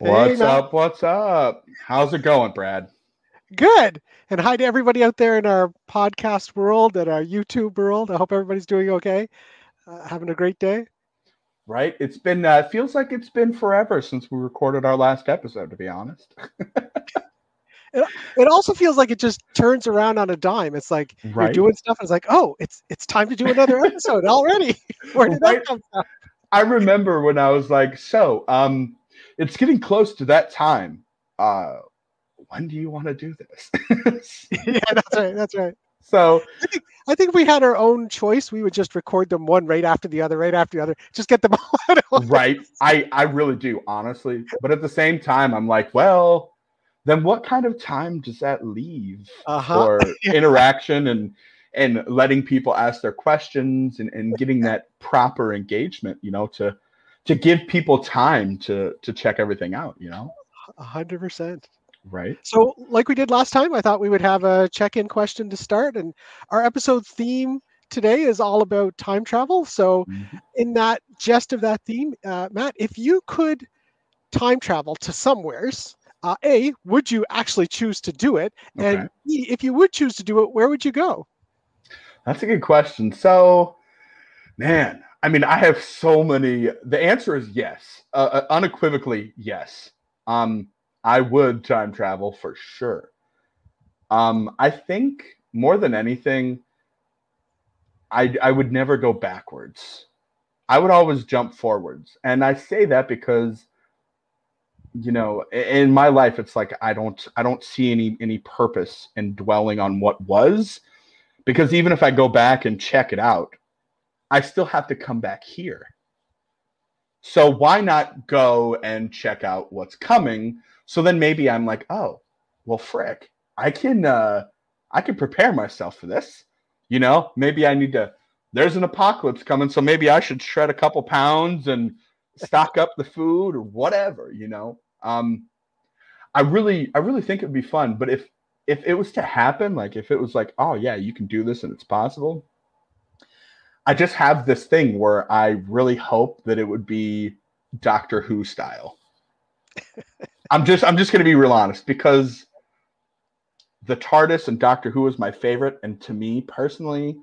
What's up? What's up? How's it going, Brad? Good. And hi to everybody out there in our podcast world and our YouTube world. I hope everybody's doing okay. Uh, having a great day. Right. It's been, uh, it feels like it's been forever since we recorded our last episode, to be honest. it, it also feels like it just turns around on a dime. It's like right. you're doing stuff and it's like, oh, it's it's time to do another episode already. Where did right. that come from? I remember when I was like, so um it's getting close to that time. Uh when do you want to do this? yeah, that's right. That's right. So I think, I think if we had our own choice, we would just record them one right after the other, right after the other. Just get them all Right. I, I really do, honestly. But at the same time, I'm like, well, then what kind of time does that leave uh-huh. for interaction and and letting people ask their questions and, and getting that proper engagement, you know, to to give people time to to check everything out, you know? A hundred percent. Right. So, like we did last time, I thought we would have a check-in question to start, and our episode theme today is all about time travel. So, mm-hmm. in that gist of that theme, uh, Matt, if you could time travel to somewheres, uh, a would you actually choose to do it, okay. and B, if you would choose to do it, where would you go? That's a good question. So, man, I mean, I have so many. The answer is yes, uh, uh, unequivocally yes. Um, I would time travel for sure. Um, I think more than anything, I I would never go backwards. I would always jump forwards, and I say that because you know in my life it's like i don't i don't see any any purpose in dwelling on what was because even if I go back and check it out, I still have to come back here. So why not go and check out what's coming? So then maybe I'm like, oh, well, frick, I can uh I can prepare myself for this. You know, maybe I need to there's an apocalypse coming, so maybe I should shred a couple pounds and stock up the food or whatever, you know. Um I really I really think it'd be fun, but if if it was to happen, like if it was like, oh yeah, you can do this and it's possible. I just have this thing where I really hope that it would be Doctor Who style. I'm just I'm just gonna be real honest because the TARDIS and Doctor Who is my favorite, and to me personally,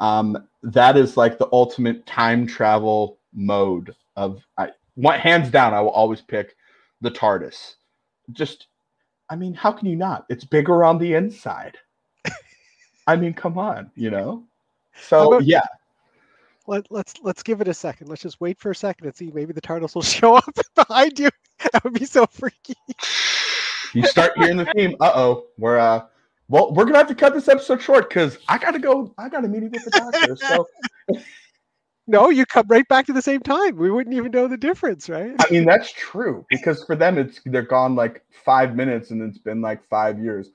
um, that is like the ultimate time travel mode of I want hands down. I will always pick the TARDIS. Just I mean, how can you not? It's bigger on the inside. I mean, come on, you know. So about, yeah. Let, let's let's give it a second. Let's just wait for a second and see. Maybe the TARDIS will show up behind you. That would be so freaky. you start hearing the theme. Uh oh, we're uh, well, we're gonna have to cut this episode short because I gotta go. I got a meeting with the doctor. So no, you come right back to the same time. We wouldn't even know the difference, right? I mean, that's true because for them, it's they're gone like five minutes and it's been like five years.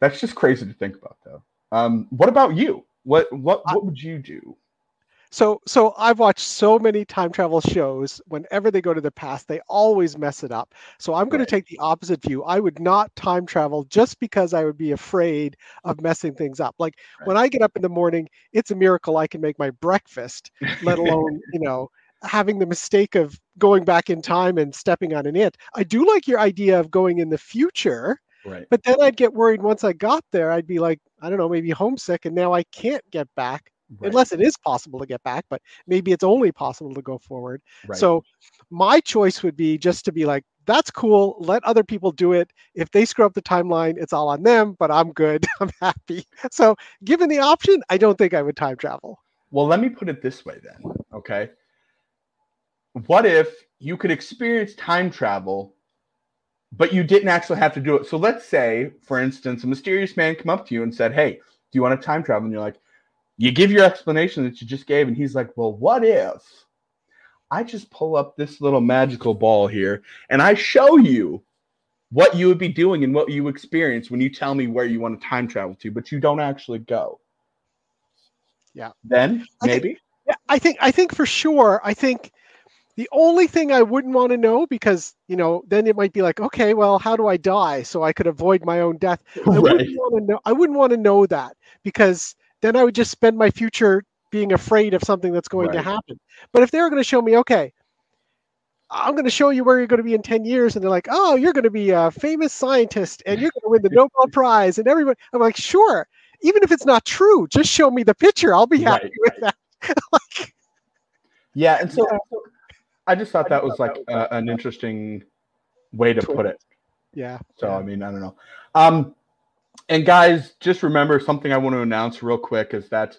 That's just crazy to think about, though. Um, what about you? What what what would you do? So so I've watched so many time travel shows. Whenever they go to the past, they always mess it up. So I'm going right. to take the opposite view. I would not time travel just because I would be afraid of messing things up. Like right. when I get up in the morning, it's a miracle I can make my breakfast, let alone, you know, having the mistake of going back in time and stepping on an ant. I do like your idea of going in the future. Right. But then I'd get worried once I got there. I'd be like, I don't know, maybe homesick, and now I can't get back right. unless it is possible to get back, but maybe it's only possible to go forward. Right. So my choice would be just to be like, that's cool. Let other people do it. If they screw up the timeline, it's all on them, but I'm good. I'm happy. So, given the option, I don't think I would time travel. Well, let me put it this way then. Okay. What if you could experience time travel, but you didn't actually have to do it? So, let's say, for instance, a mysterious man come up to you and said, Hey, do you want to time travel? And you're like, you give your explanation that you just gave, and he's like, Well, what if I just pull up this little magical ball here and I show you what you would be doing and what you experience when you tell me where you want to time travel to, but you don't actually go? Yeah. Then maybe. I think, yeah, I think I think for sure. I think the only thing I wouldn't want to know because you know then it might be like, okay, well, how do I die so I could avoid my own death? I right. wouldn't want to know. I wouldn't want to know that because then I would just spend my future being afraid of something that's going right. to happen. But if they were going to show me, okay, I'm going to show you where you're going to be in 10 years. And they're like, oh, you're going to be a famous scientist and you're going to win the Nobel Prize. And everybody, I'm like, sure. Even if it's not true, just show me the picture. I'll be happy right, with right. that. like, yeah. And so yeah. I just thought that was like uh, an interesting way to put it. Yeah. So, yeah. I mean, I don't know. Um, and guys, just remember something I want to announce real quick is that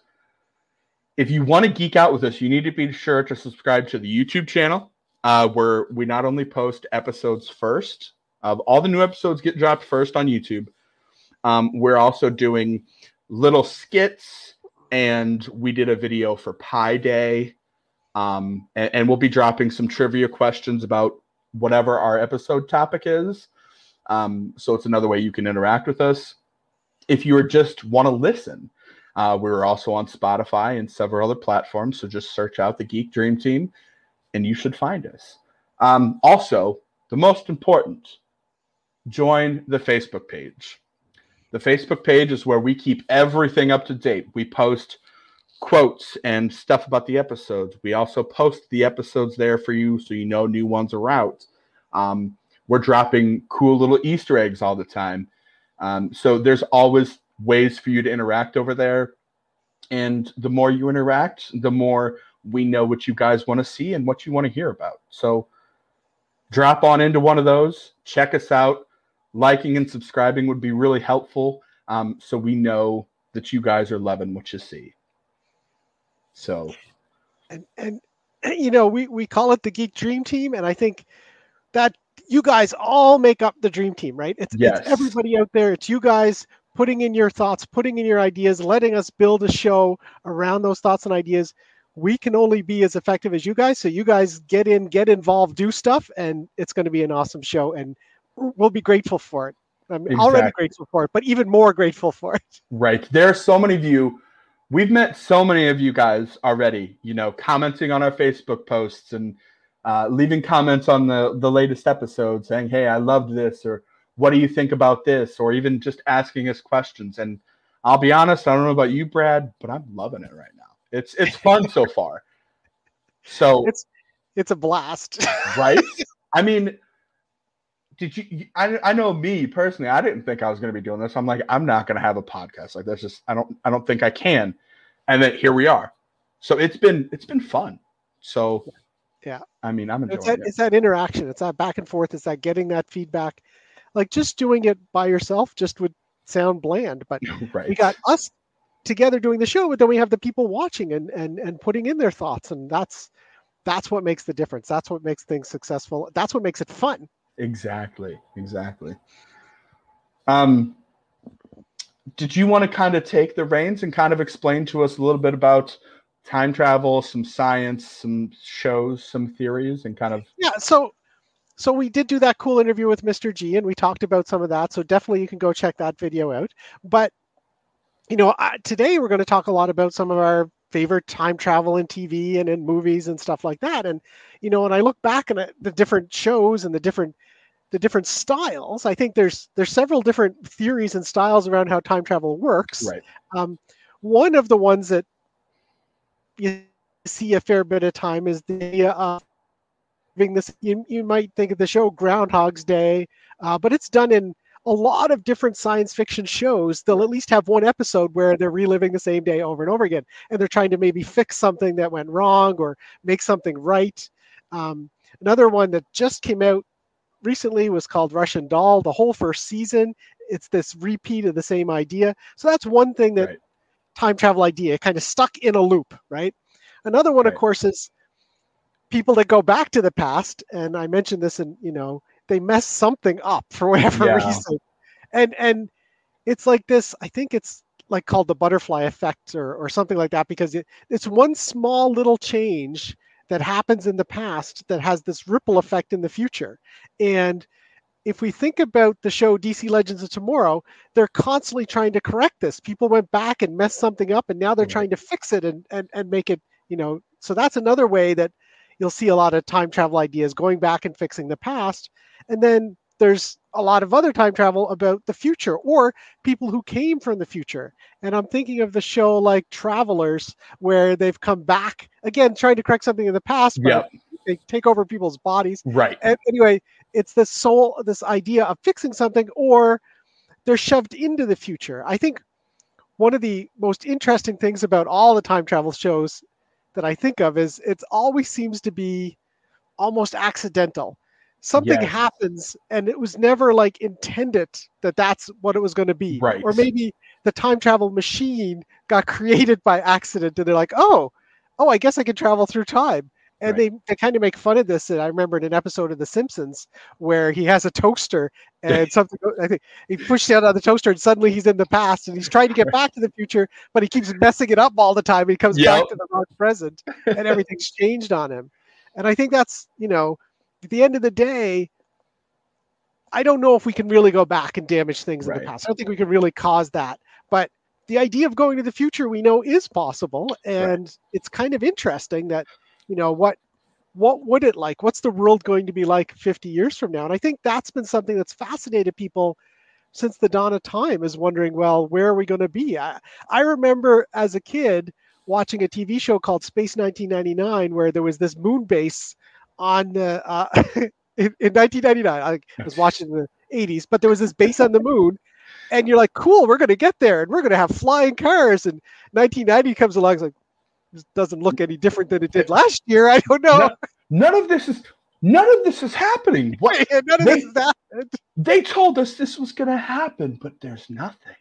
if you want to geek out with us, you need to be sure to subscribe to the YouTube channel uh, where we not only post episodes first, uh, all the new episodes get dropped first on YouTube. Um, we're also doing little skits, and we did a video for Pi Day. Um, and, and, we'll be dropping some trivia questions about whatever our episode topic is. Um, so it's another way you can interact with us. If you just want to listen, uh, we're also on Spotify and several other platforms. So just search out the Geek Dream Team and you should find us. Um, also, the most important, join the Facebook page. The Facebook page is where we keep everything up to date. We post quotes and stuff about the episodes. We also post the episodes there for you so you know new ones are out. Um, we're dropping cool little Easter eggs all the time. Um, so there's always ways for you to interact over there. And the more you interact, the more we know what you guys want to see and what you want to hear about. So drop on into one of those, check us out. Liking and subscribing would be really helpful um, so we know that you guys are loving what you see. So, and, and, you know, we, we call it the Geek Dream Team, and I think that you guys all make up the dream team, right? It's, yes. it's everybody out there. It's you guys putting in your thoughts, putting in your ideas, letting us build a show around those thoughts and ideas. We can only be as effective as you guys. So you guys get in, get involved, do stuff, and it's going to be an awesome show. And we'll be grateful for it. I'm exactly. already grateful for it, but even more grateful for it. Right. There are so many of you. We've met so many of you guys already, you know, commenting on our Facebook posts and uh, leaving comments on the, the latest episode saying, Hey, I loved this, or what do you think about this? Or even just asking us questions. And I'll be honest, I don't know about you, Brad, but I'm loving it right now. It's it's fun so far. So it's it's a blast. right? I mean, did you I, I know me personally, I didn't think I was gonna be doing this. I'm like, I'm not gonna have a podcast. Like that's just I don't I don't think I can. And then here we are. So it's been it's been fun. So yeah. I mean, I'm enjoying it's that, it. It's that interaction. It's that back and forth. It's that getting that feedback. Like just doing it by yourself just would sound bland, but right. we got us together doing the show, but then we have the people watching and and and putting in their thoughts, and that's that's what makes the difference. That's what makes things successful. That's what makes it fun. Exactly. Exactly. Um, did you want to kind of take the reins and kind of explain to us a little bit about time travel, some science, some shows, some theories, and kind of yeah. So, so we did do that cool interview with Mr. G, and we talked about some of that. So definitely you can go check that video out. But you know, today we're going to talk a lot about some of our favorite time travel in TV and in movies and stuff like that. And you know, when I look back at the different shows and the different the different styles, I think there's there's several different theories and styles around how time travel works. Right. Um, one of the ones that you see a fair bit of time is the of this. You, you might think of the show Groundhog's Day, uh, but it's done in a lot of different science fiction shows. They'll at least have one episode where they're reliving the same day over and over again, and they're trying to maybe fix something that went wrong or make something right. Um, another one that just came out recently was called Russian Doll. The whole first season, it's this repeat of the same idea. So that's one thing that right time travel idea, kind of stuck in a loop, right? Another one, right. of course, is people that go back to the past, and I mentioned this, and you know, they mess something up for whatever yeah. reason, and and it's like this. I think it's like called the butterfly effect or or something like that because it, it's one small little change that happens in the past that has this ripple effect in the future, and if we think about the show DC Legends of Tomorrow, they're constantly trying to correct this. People went back and messed something up, and now they're trying to fix it and, and and make it, you know. So that's another way that you'll see a lot of time travel ideas going back and fixing the past. And then there's a lot of other time travel about the future or people who came from the future. And I'm thinking of the show like Travelers, where they've come back again trying to correct something in the past, but they take over people's bodies. Right. And anyway, it's this soul, this idea of fixing something, or they're shoved into the future. I think one of the most interesting things about all the time travel shows that I think of is it always seems to be almost accidental. Something Yes. happens and it was never like intended that that's what it was going to be. Right. Or maybe the time travel machine got created by accident and they're like, oh, oh, I guess I can travel through time. And Right. they, they kind of make fun of this. And I remember in an episode of The Simpsons where he has a toaster and something, I think he pushes down on the toaster and suddenly he's in the past and he's trying to get back to the future, but he keeps messing it up all the time. He comes Yep. back to the wrong present and everything's changed on him. And I think that's, you know, at the end of the day, I don't know if we can really go back and damage things in the past. I don't think we can really cause that. But the idea of going to the future we know is possible. And it's kind of interesting that, you know, what what would it like? What's the world going to be like 50 years from now? And I think that's been something that's fascinated people since the dawn of time is wondering, well, where are we going to be? I, I remember as a kid watching a TV show called Space 1999 where there was this moon base on the uh, in, in 1999. I was watching the 80s, but there was this base on the moon, and you're like, cool, we're going to get there, and we're going to have flying cars. And 1990 comes along, it's like doesn't look any different than it did last year. I don't know. No, none of this is none of this is happening. What None of They- this is that. they told us this was gonna happen, but there's nothing.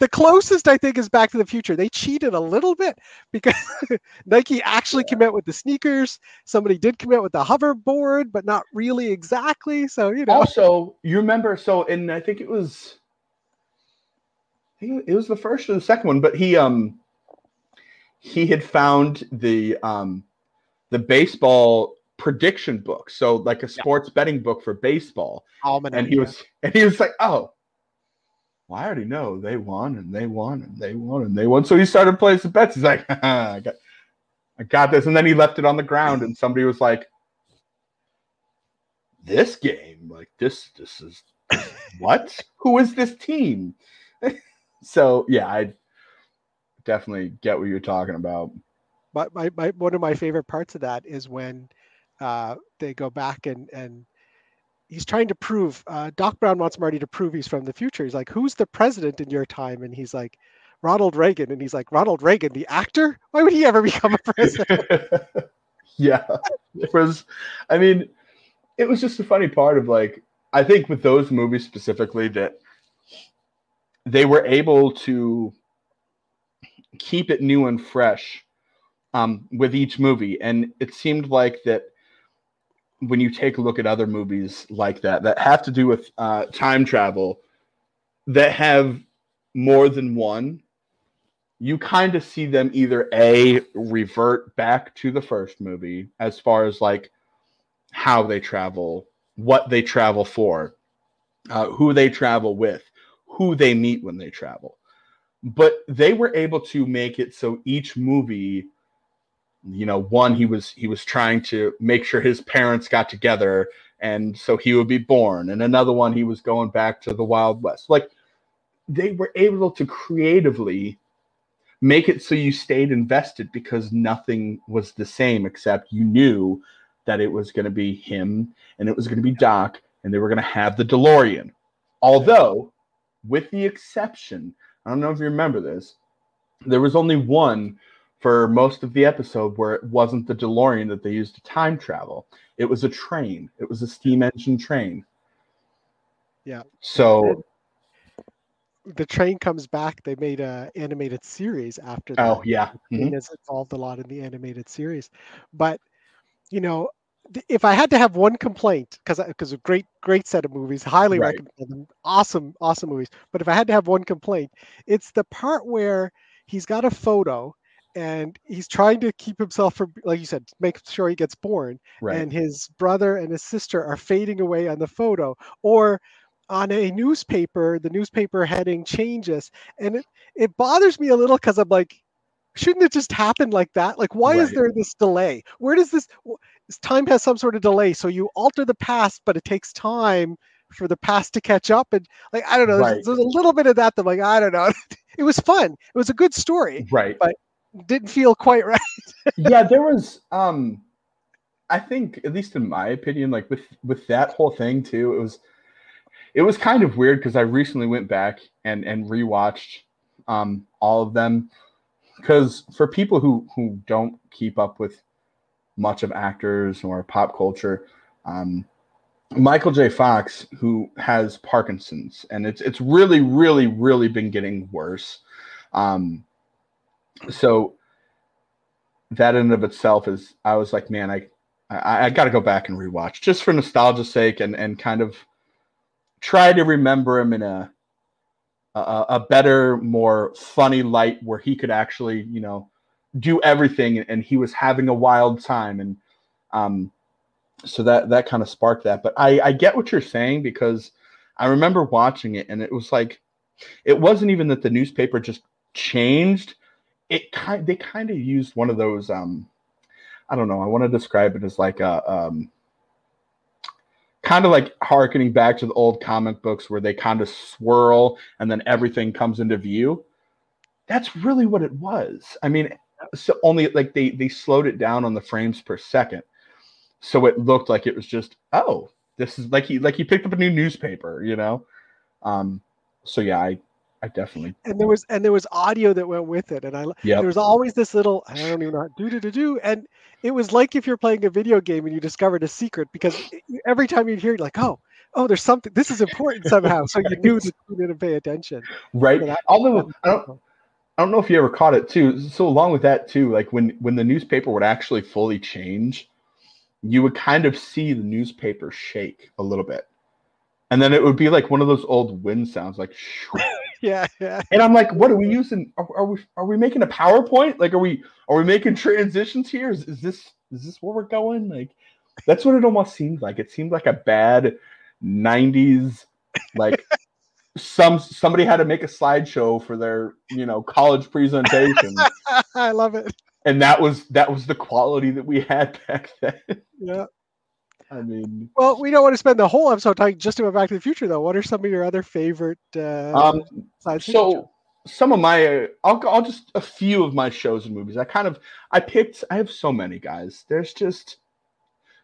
The closest I think is Back to the Future. They cheated a little bit because Nike actually came out with the sneakers. Somebody did come out with the hoverboard, but not really exactly. So you know, Also, you remember so and I think it was I think it was the first or the second one, but he um he had found the um the baseball prediction book. So like a sports betting book for baseball. Almanac, And he yeah. was and he was like, Oh, well, I already know they won and they won and they won and they won. So he started playing some bets. He's like, I got I got this. And then he left it on the ground and somebody was like, This game, like this, this is what? Who is this team? so yeah, I definitely get what you're talking about. But my, my one of my favorite parts of that is when uh, they go back and and he's trying to prove uh, Doc Brown wants Marty to prove he's from the future. He's like, "Who's the president in your time?" And he's like, "Ronald Reagan." And he's like, "Ronald Reagan, the actor? Why would he ever become a president?" yeah, it was. I mean, it was just a funny part of like I think with those movies specifically that they were able to keep it new and fresh um, with each movie, and it seemed like that when you take a look at other movies like that that have to do with uh, time travel that have more than one you kind of see them either a revert back to the first movie as far as like how they travel what they travel for uh, who they travel with who they meet when they travel but they were able to make it so each movie you know one he was he was trying to make sure his parents got together and so he would be born and another one he was going back to the wild west like they were able to creatively make it so you stayed invested because nothing was the same except you knew that it was going to be him and it was going to be Doc and they were going to have the DeLorean. Although, with the exception, I don't know if you remember this, there was only one for most of the episode where it wasn't the DeLorean that they used to time travel. It was a train. It was a steam engine train. Yeah. So, the train comes back. They made a animated series after that. oh yeah. Mhm. is involved a lot in the animated series. But you know, if I had to have one complaint, because because a great great set of movies, highly Right. recommend them, awesome awesome movies. But if I had to have one complaint, it's the part where he's got a photo and he's trying to keep himself from, like you said, make sure he gets born, Right. and his brother and his sister are fading away on the photo, or on a newspaper, the newspaper heading changes, and it it bothers me a little because I'm like, shouldn't it just happen like that? Like, why is there this delay? Where does this, time has some sort of delay? So you alter the past, but it takes time for the past to catch up. And like, I don't know, there's, Right. there's a little bit of that. That like, I don't know. it was fun. It was a good story. right. but- Didn't feel quite right. yeah, there was um I think, at least in my opinion, like with with that whole thing too, it was it was kind of weird because I recently went back and and rewatched um, all of them because for people who who don't keep up with much of actors or pop culture, um, Michael J. Fox, who has Parkinson's, and it's it's really, really, really been getting worse. Um, so that in and of itself is, I was like, man, I I, I got to go back and rewatch just for nostalgia's sake, and and kind of try to remember him in a a, better, more funny light where he could actually, you know, do everything, and he was having a wild time, and um so that that kind of sparked that. But I I get what you're saying because I remember watching it and it was like it wasn't even that the newspaper just changed. It kind they kind of used one of those um I don't know, I want to describe it as like a um kind of like harkening back to the old comic books where they kind of swirl and then everything comes into view. That's really what it was. I mean, so only like they they slowed it down on the frames per second so it looked like it was just oh this is like he like he picked up a new newspaper you know um so yeah i i definitely and there was and there was audio that went with it and i yep. there was always this little i don't even know do do do do and it was like if you're playing a video game and you discovered a secret because every time you hear it like oh oh there's something this is important somehow so you knew to tune in and pay attention right so although i don't I don't know if you ever caught it too. So along with that too, like when when the newspaper would actually fully change, you would kind of see the newspaper shake a little bit. And then it would be like one of those old wind sounds, like yeah, yeah. And I'm like, what are we using? Are, are, we are we making a PowerPoint? Like, are we are we making transitions here? Is, is this is this where we're going? Like, that's what it almost seemed like. It seemed like a bad '90s like some somebody had to make a slideshow for their you know college presentation. I love it and that was that was the quality that we had back then. Yeah. I mean, well, we don't want to spend the whole episode talking just about Back to the Future, though. What are some of your other favorite? Uh, um, so some of my, I'll, I'll just a few of my shows and movies. I kind of, I picked. I have so many guys. There's just,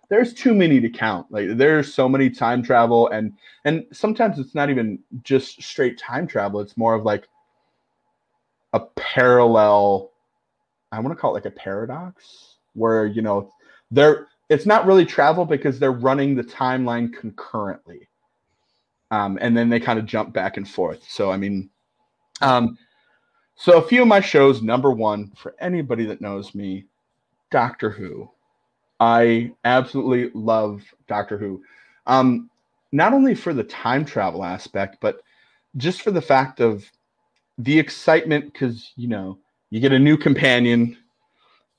there's too many to count. Like there's so many time travel, and and sometimes it's not even just straight time travel. It's more of like a parallel I want to call it like a paradox where, you know, they're it's not really travel because they're running the timeline concurrently. Um, and then they kind of jump back and forth. So I mean, um, so a few of my shows, number one, for anybody that knows me, Doctor Who. I absolutely love Doctor Who. Um, not only for the time travel aspect, but just for the fact of the excitement, because you know, you get a new companion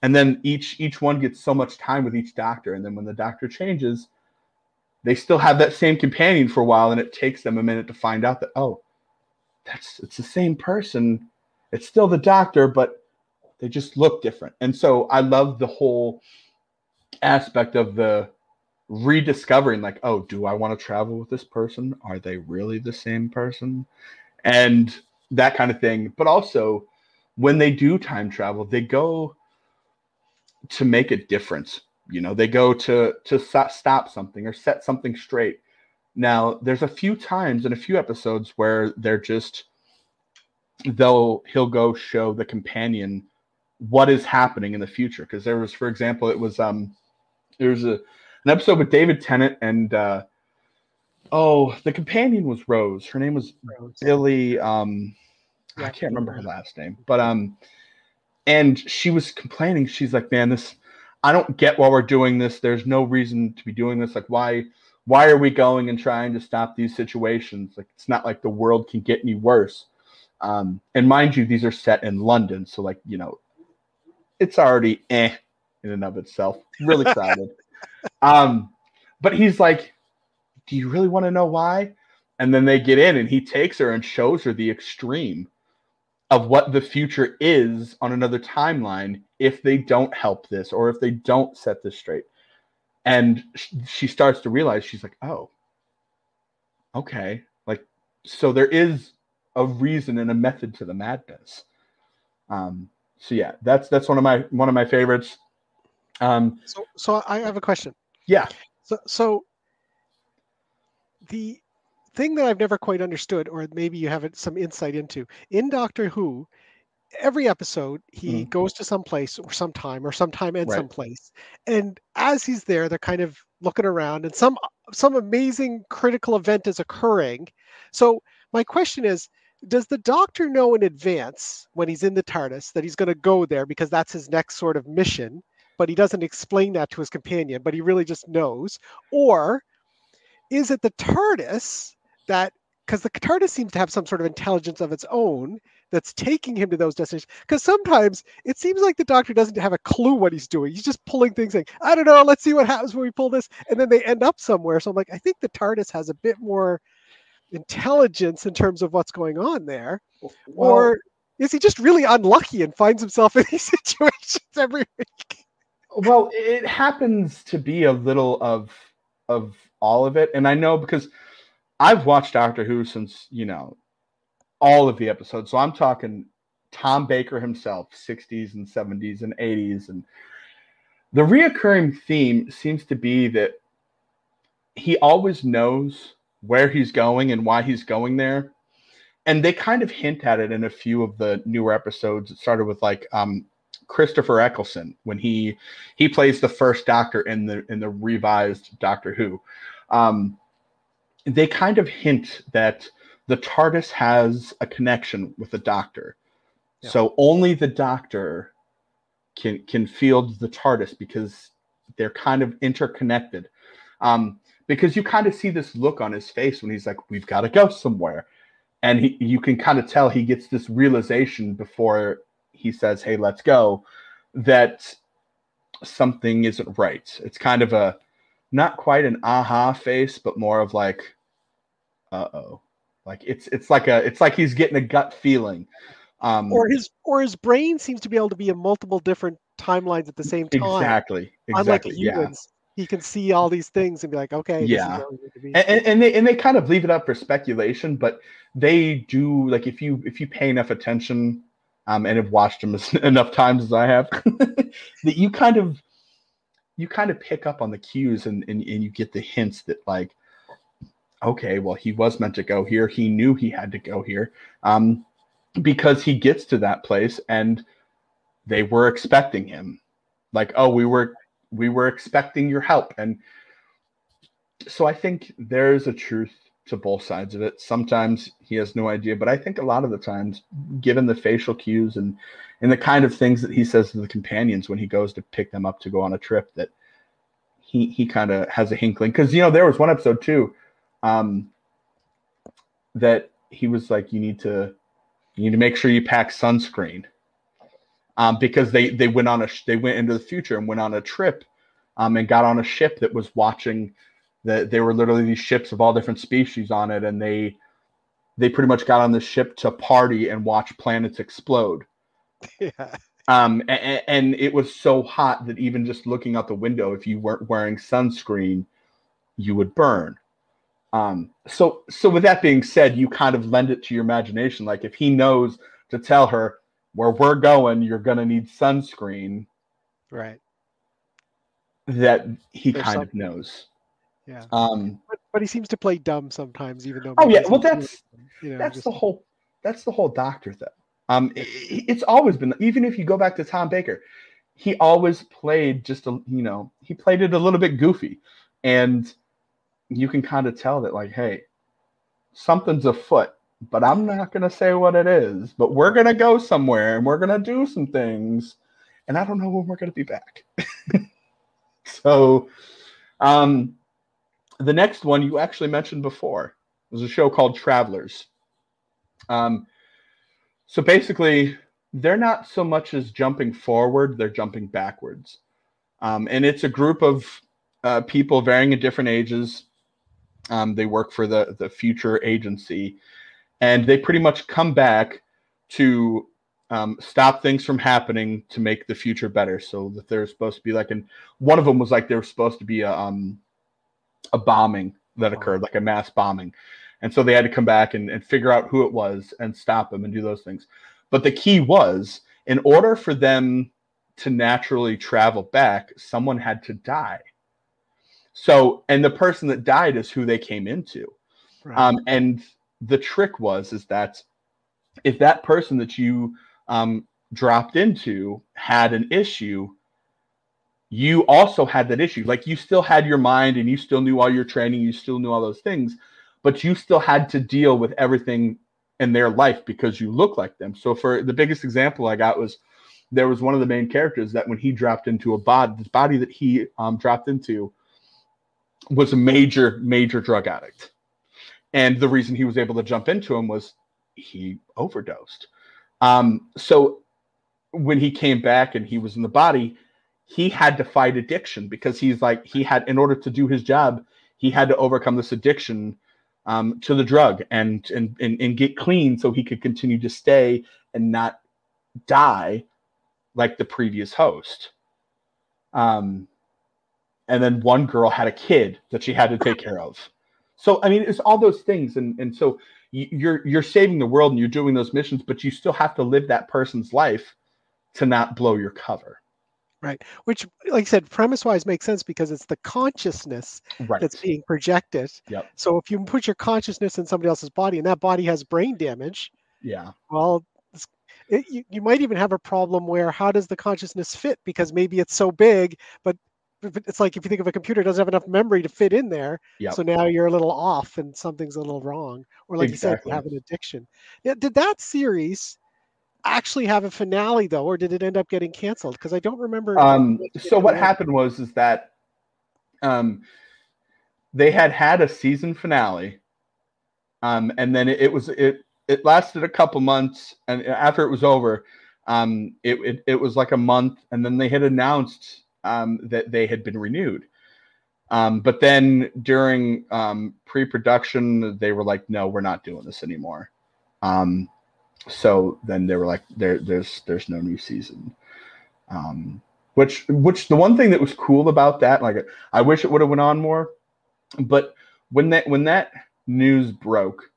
and then each each one gets so much time with each doctor. And then when the doctor changes they still have that same companion for a while and it takes them a minute to find out that oh that's it's the same person. It's still the doctor but they just look different. And so i love the whole aspect of the rediscovering like oh do i want to travel with this person? Are they really the same person? And that kind of thing. But also when they do time travel, they go to make a difference. You know, they go to to stop something or set something straight. Now, there's a few times in a few episodes where they're just they'll he'll go show the companion what is happening in the future. Because there was, for example, it was um there was a an episode with David Tennant and uh oh the companion was Rose. Her name was Rose. Billie um I can't remember her last name, but um, and she was complaining. She's like, "Man, this, I don't get why we're doing this. There's no reason to be doing this. Like, why, why are we going and trying to stop these situations? Like, it's not like the world can get any worse." Um, and mind you, these are set in London, so like you know, it's already eh in and of itself. Really crowded. um, but he's like, "Do you really want to know why?" And then they get in, and he takes her and shows her the extreme of what the future is on another timeline if they don't help this or if they don't set this straight. And she starts to realize she's like, oh, okay. Like, so there is a reason and a method to the madness. Um, so yeah, that's that's one of my one of my favorites. Um, So, so I have a question. yeah, So, so the thing that I've never quite understood, or maybe you have some insight into, in Doctor Who, every episode he Mhm. goes to some place or some time or some time and Right. some place, and as he's there, they're kind of looking around, and some some amazing critical event is occurring. So my question is. Does the doctor know in advance when he's in the TARDIS that he's going to go there because that's his next sort of mission? but he doesn't explain that to his companion, but he really just knows? Or is it the TARDIS that because the TARDIS seems to have some sort of intelligence of its own that's taking him to those destinations? Because sometimes it seems like the Doctor doesn't have a clue what he's doing. He's just pulling things like, I don't know, let's see what happens when we pull this, and then they end up somewhere. So I'm like, I think the TARDIS has a bit more intelligence in terms of what's going on there. or is he just really unlucky and finds himself in these situations every week? well it happens to be a little of of all of it and i know because i've watched doctor who since you know all of the episodes. So i'm talking tom baker himself 60s and 70s and 80s and the reoccurring theme seems to be that he always knows where he's going and why he's going there. And they kind of hint at it in a few of the newer episodes. It started with like um Christopher Eccleston when he he plays the first Doctor in the in the revised Doctor Who. Um, they kind of hint that the TARDIS has a connection with the Doctor, Yeah. so only the Doctor can can field the TARDIS because they're kind of interconnected. Um, because you kind of see this look on his face when he's like, "We've got to go somewhere," and he, you can kind of tell he gets this realization before he says, "Hey, let's go," that something isn't right. It's kind of a not quite an aha face, but more of like, "Uh oh," like it's it's like a it's like he's getting a gut feeling. Um, Or his or his brain seems to be able to be in multiple different timelines at the same time. exactly, Unlike exactly, yeah. he can see all these things and be like, okay, this is Yeah. where we need to be. and, and- and they and they kind of leave it up for speculation, but they do like if you if you pay enough attention um, and have watched them as, enough times as I have, that you kind of you kind of pick up on the cues and, and and you get the hints that like okay, well he was meant to go here, he knew he had to go here, um, because he gets to that place and they were expecting him, like oh we were we were expecting your help and so I think there's a truth to both sides of it. Sometimes he has no idea, but I think a lot of the times, given the facial cues and and the kind of things that he says to the companions when he goes to pick them up to go on a trip, that he he kind of has a hinkling. Because you know there was one episode too, um, that he was like, you need to you need to make sure you pack sunscreen, um, because they they went on a sh- they went into the future and went on a trip, um, and got on a ship that was watching that they were literally these ships of all different species on it and they they pretty much got on the ship to party and watch planets explode. Yeah. um and, and it was so hot that even just looking out the window if you weren't wearing sunscreen you would burn um so so with that being said you kind of lend it to your imagination like if he knows to tell her where we're going you're going to need sunscreen Right. that he There's kind of knows Yeah. um But, but he seems to play dumb sometimes, even though. Oh, yeah, well, that's- you know, that's just- the whole that's the whole doctor thing um i- i- it's always been even if you go back to tom baker he always played just a you know he played it a little bit goofy and you can kind of tell that like hey something's afoot but i'm not going to say what it is but we're going to go somewhere and we're going to do some things and i don't know when we're going to be back so um the next one you actually mentioned before was a show called travelers um, so basically, they're not so much as jumping forward; they're jumping backwards. Um, and it's a group of uh, people varying at different ages. Um, they work for the the future agency, and they pretty much come back to um, stop things from happening to make the future better. So that there's supposed to be like, and one of them was like there was supposed to be a um, a bombing that occurred, like a mass bombing. And so they had to come back and, and figure out who it was and stop them and do those things. But the key was in order for them to naturally travel back, someone had to die. So, and the person that died is who they came into. Right. Um, and the trick was is that if that person that you um, dropped into had an issue, you also had that issue. Like you still had your mind and you still knew all your training, you still knew all those things, but you still had to deal with everything in their life because you look like them. So for the biggest example I got was there was one of the main characters that when he dropped into a body, the body that he um, dropped into was a major, major drug addict. And the reason he was able to jump into him was he overdosed. Um, so when he came back and he was in the body, he had to fight addiction because he's like he had in order to do his job, he had to overcome this addiction um, to the drug and, and and and get clean so he could continue to stay and not die like the previous host. Um, and then one girl had a kid that she had to take care of. So I mean, it's all those things, and and so you're you're saving the world and you're doing those missions, but you still have to live that person's life to not blow your cover. Right. Which, like I said, premise wise makes sense because it's the consciousness right. that's being projected. Yep. So if you put your consciousness in somebody else's body and that body has brain damage, yeah. Well, it, you, you might even have a problem where how does the consciousness fit? Because maybe it's so big, but it's like if you think of a computer, it doesn't have enough memory to fit in there. Yep. So now you're a little off and something's a little wrong. Or like exactly. you said, you have an addiction. Yeah, did that series actually have a finale though, or did it end up getting canceled? Because I don't remember. Um, so what happened was is that um, they had had a season finale, um, and then it, it was it it lasted a couple months, and after it was over, um, it, it it was like a month, and then they had announced um, that they had been renewed. Um, but then during um, pre-production, they were like, "No, we're not doing this anymore." Um, so then they were like, "There, there's, there's no new season." Um, which, which the one thing that was cool about that, like, I wish it would have went on more, but when that when that news broke,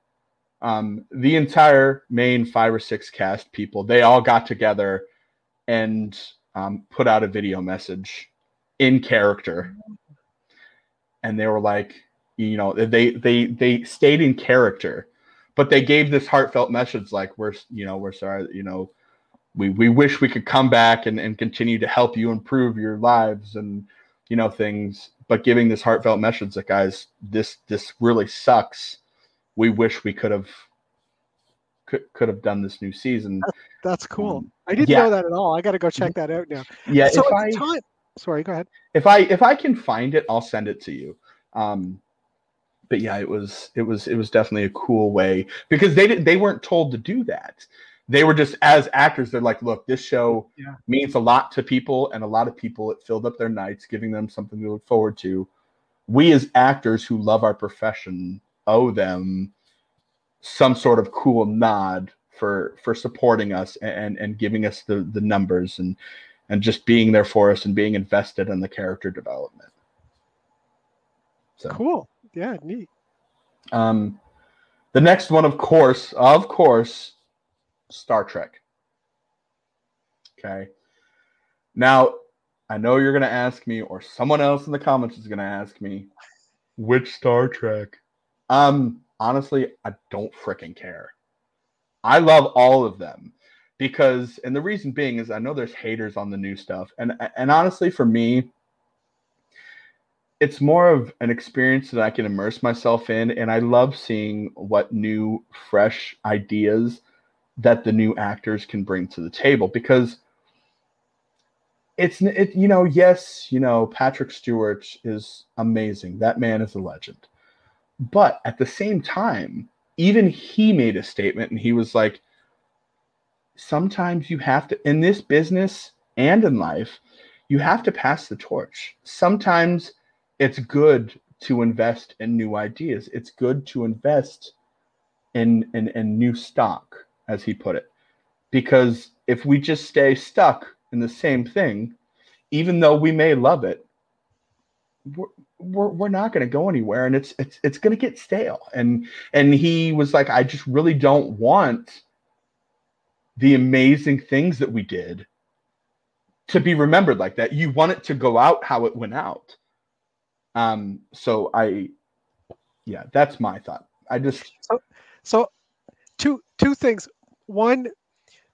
um, the entire main five or six cast people, they all got together and um, put out a video message in character, and they were like, you know, they they they stayed in character, but they gave this heartfelt message like, we're you know we're sorry, you know, we we wish we could come back and and continue to help you improve your lives and you know things, but giving this heartfelt message that guys, this this really sucks. We wish we could have could, could have done this new season. That's cool. Um, I didn't yeah. know that at all. I got to go check that out now. Yeah. So if I, time, sorry, go ahead. If I if I can find it, I'll send it to you. Um, but yeah, it was it was it was definitely a cool way because they didn't they weren't told to do that. They were just as actors. They're like, look, this show yeah. means a lot to people, and a lot of people it filled up their nights, giving them something to look forward to. We as actors who love our profession owe them some sort of cool nod for for supporting us and and giving us the the numbers and and just being there for us and being invested in the character development. So cool. Yeah, neat. Um the next one, of course, of course, Star Trek. Okay. Now, I know you're going to ask me, or someone else in the comments is going to ask me, which Star Trek? Um, honestly, I don't freaking care. I love all of them because, and the reason being is I know there's haters on the new stuff, and and honestly, for me, it's more of an experience that I can immerse myself in, and I love seeing what new, fresh ideas that the new actors can bring to the table because it's it you know yes you know Patrick Stewart is amazing. That man is a legend but at the same time, even he made a statement and he was like, sometimes you have to, in this business and in life, you have to pass the torch. Sometimes it's good to invest in new ideas. It's good to invest in, in, in new stock, as he put it. Because if we just stay stuck in the same thing, even though we may love it, we're, we're, not going to go anywhere and it's it's it's going to get stale and and he was like i just really don't want the amazing things that we did to be remembered like that. You want it to go out how it went out. Um, so I, yeah, that's my thought. I just so, so two two things. One,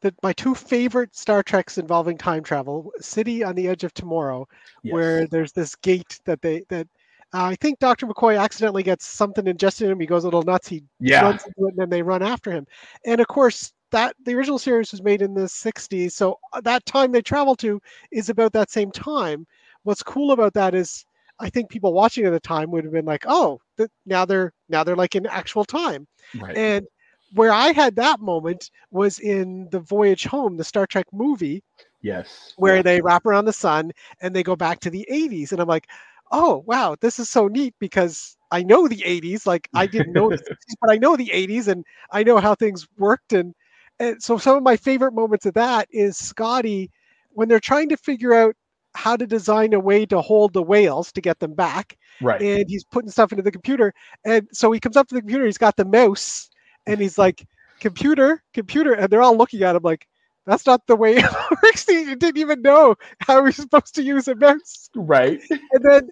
that my two favorite Star Treks involving time travel: City on the Edge of Tomorrow, yes. where there's this gate that they that uh, I think Dr. McCoy accidentally gets something ingested in him. He goes a little nuts. He yeah. runs into it, and then they run after him. And of course, that the original series was made in the 60s, so uh, that time they travel to is about that same time. What's cool about that is I think people watching at the time would have been like, "Oh, th- now they're now they're like in actual time." Right. And where I had that moment was in the Voyage Home, the Star Trek movie. Yes. Where they wrap around the sun and they go back to the 80s, and I'm like, "Oh, wow, this is so neat because I know the 80s. Like I didn't know the 60s, but I know the 80s, and I know how things worked." And and so some of my favorite moments of that is Scotty when they're trying to figure out how to design a way to hold the whales to get them back. Right. And he's putting stuff into the computer. And so he comes up to the computer, he's got the mouse, and he's like, computer, computer. And they're all looking at him like, that's not the way it works. He didn't even know how he's supposed to use a mouse. Right. And then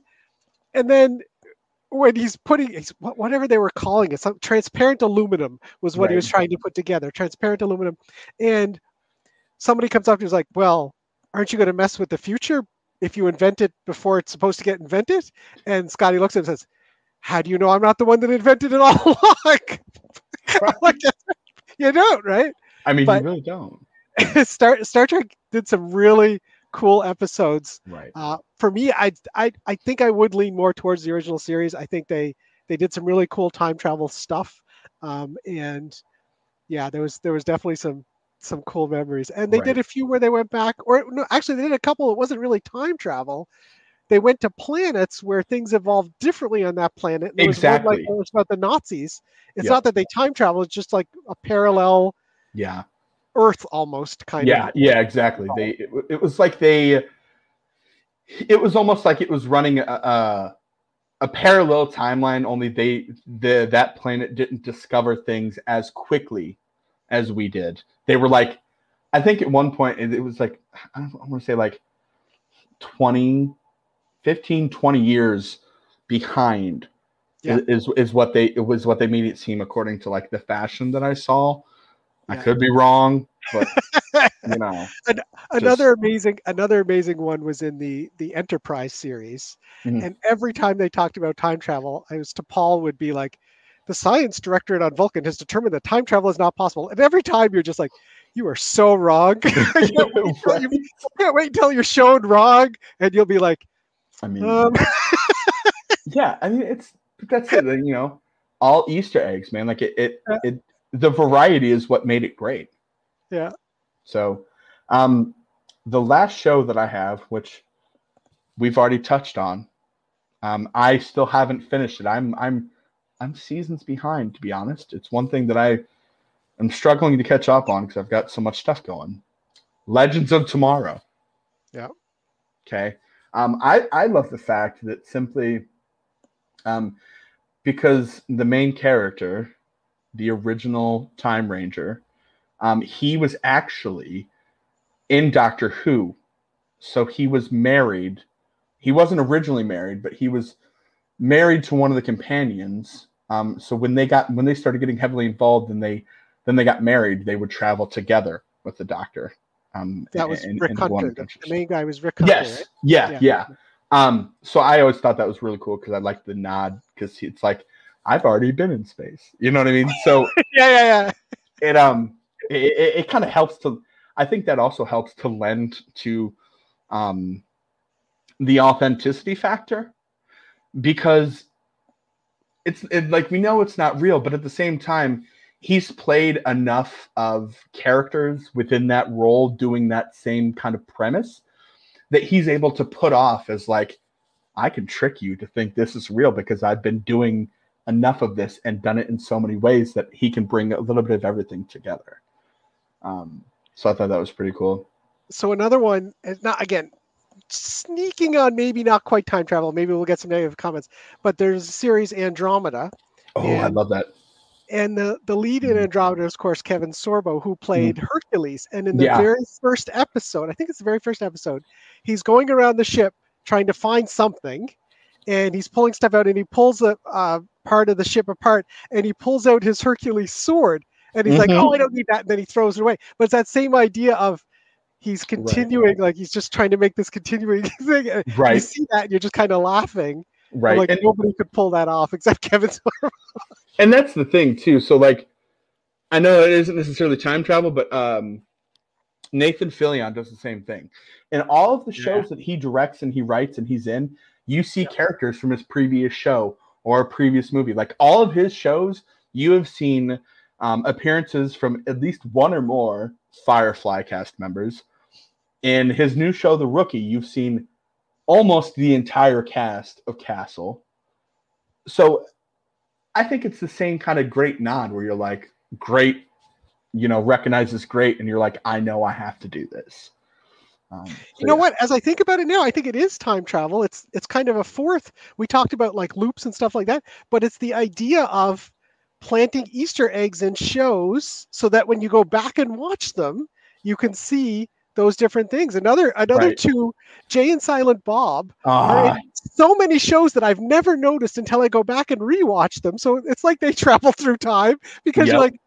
and then when he's putting he's, whatever they were calling it, some transparent aluminum was what right. he was trying to put together. Transparent aluminum. And somebody comes up and he's like, Well, aren't you going to mess with the future if you invent it before it's supposed to get invented? And Scotty looks at him and says, How do you know I'm not the one that invented it all along? like, you don't, right? I mean, but you really don't. Star Star Trek did some really cool episodes. Right. Uh, for me, I, I I think I would lean more towards the original series. I think they they did some really cool time travel stuff, um, and yeah, there was there was definitely some some cool memories. And they right. did a few where they went back, or no, actually they did a couple. It wasn't really time travel. They went to planets where things evolved differently on that planet. There exactly. Was one like, about the Nazis. It's yep. not that they time travel; it's just like a parallel. Yeah. Earth almost kind yeah, of. Yeah, yeah, exactly. They it, it, was like they. It was almost like it was running a, a a parallel timeline. Only they the that planet didn't discover things as quickly as we did. They were like, I think at one point it, it was like I, I want to say like 20, 15, 20 years behind yeah. is is what they it was what they made it seem according to like the fashion that I saw. I could be wrong, but you know. An, another just... amazing another amazing one was in the the Enterprise series. Mm-hmm. And every time they talked about time travel, I was T'Pol would be like, the science directorate on Vulcan has determined that time travel is not possible. And every time you're just like, you are so wrong. you, can't wait, you, can't wait until you're shown wrong, and you'll be like, I mean, um... yeah, I mean, it's that's it. You know, all Easter eggs, man. Like it, it, it the variety is what made it great. Yeah. So, um, the last show that I have, which we've already touched on, um, I still haven't finished it. I'm I'm I'm seasons behind, to be honest. It's one thing that I am struggling to catch up on because I've got so much stuff going. Legends of Tomorrow. Yeah. Okay. Um, I I love the fact that simply, um, because the main character the original Time Ranger, um, he was actually in Doctor Who. So he was married. He wasn't originally married, but he was married to one of the companions. Um, so when they got when they started getting heavily involved and they then they got married, they would travel together with the Doctor. Um, that was in, Rick in Hunter. The, the main guy was Rick Hunter. Yes. Right? Yeah, yeah. Yeah. Um, so I always thought that was really cool because I liked the nod because it's like I've already been in space. You know what I mean? So yeah, yeah, yeah. It um it, it, it kind of helps to I think that also helps to lend to um the authenticity factor because it's it, like we know it's not real, but at the same time, he's played enough of characters within that role doing that same kind of premise that he's able to put off as like I can trick you to think this is real because I've been doing enough of this and done it in so many ways that he can bring a little bit of everything together. Um, so I thought that was pretty cool. So another one, is not again, sneaking on maybe not quite time travel. Maybe we'll get some negative comments, but there's a series Andromeda. Oh, and, I love that. And the the lead in Mhm. Andromeda is of course Kevin Sorbo, who played Hercules. And in the Yeah. very first episode, I think it's the very first episode, he's going around the ship trying to find something, and he's pulling stuff out, and he pulls a uh, part of the ship apart, and he pulls out his Hercules sword, and he's like, Mhm. "Oh, I don't need that," and then he throws it away. But it's that same idea of he's continuing, like he's just trying to make this continuing thing. Right. You see that, and you're just kind of laughing. Right. Like and, nobody could pull that off except Kevin Sorbo. and that's the thing too. So like I know it isn't necessarily time travel, but um Nathan Fillion does the same thing. In all of the Yeah. shows that he directs and he writes and he's in, you see characters from his previous show or a previous movie. Like all of his shows, you have seen um, appearances from at least one or more Firefly cast members. In his new show, The Rookie, you've seen almost the entire cast of Castle. So I think it's the same kind of great nod where you're like, great, you know, recognizes great, and you're like, I know I have to do this. Um, so You know yeah. what? As I think about it now, I think it is time travel. It's it's kind of a fourth. We talked about like loops and stuff like that, but it's the idea of planting Easter eggs in shows so that when you go back and watch them, you can see those different things. Another another Right. two, Jay and Silent Bob are in ah. so many shows that I've never noticed until I go back and rewatch them. So it's like they travel through time because you're like,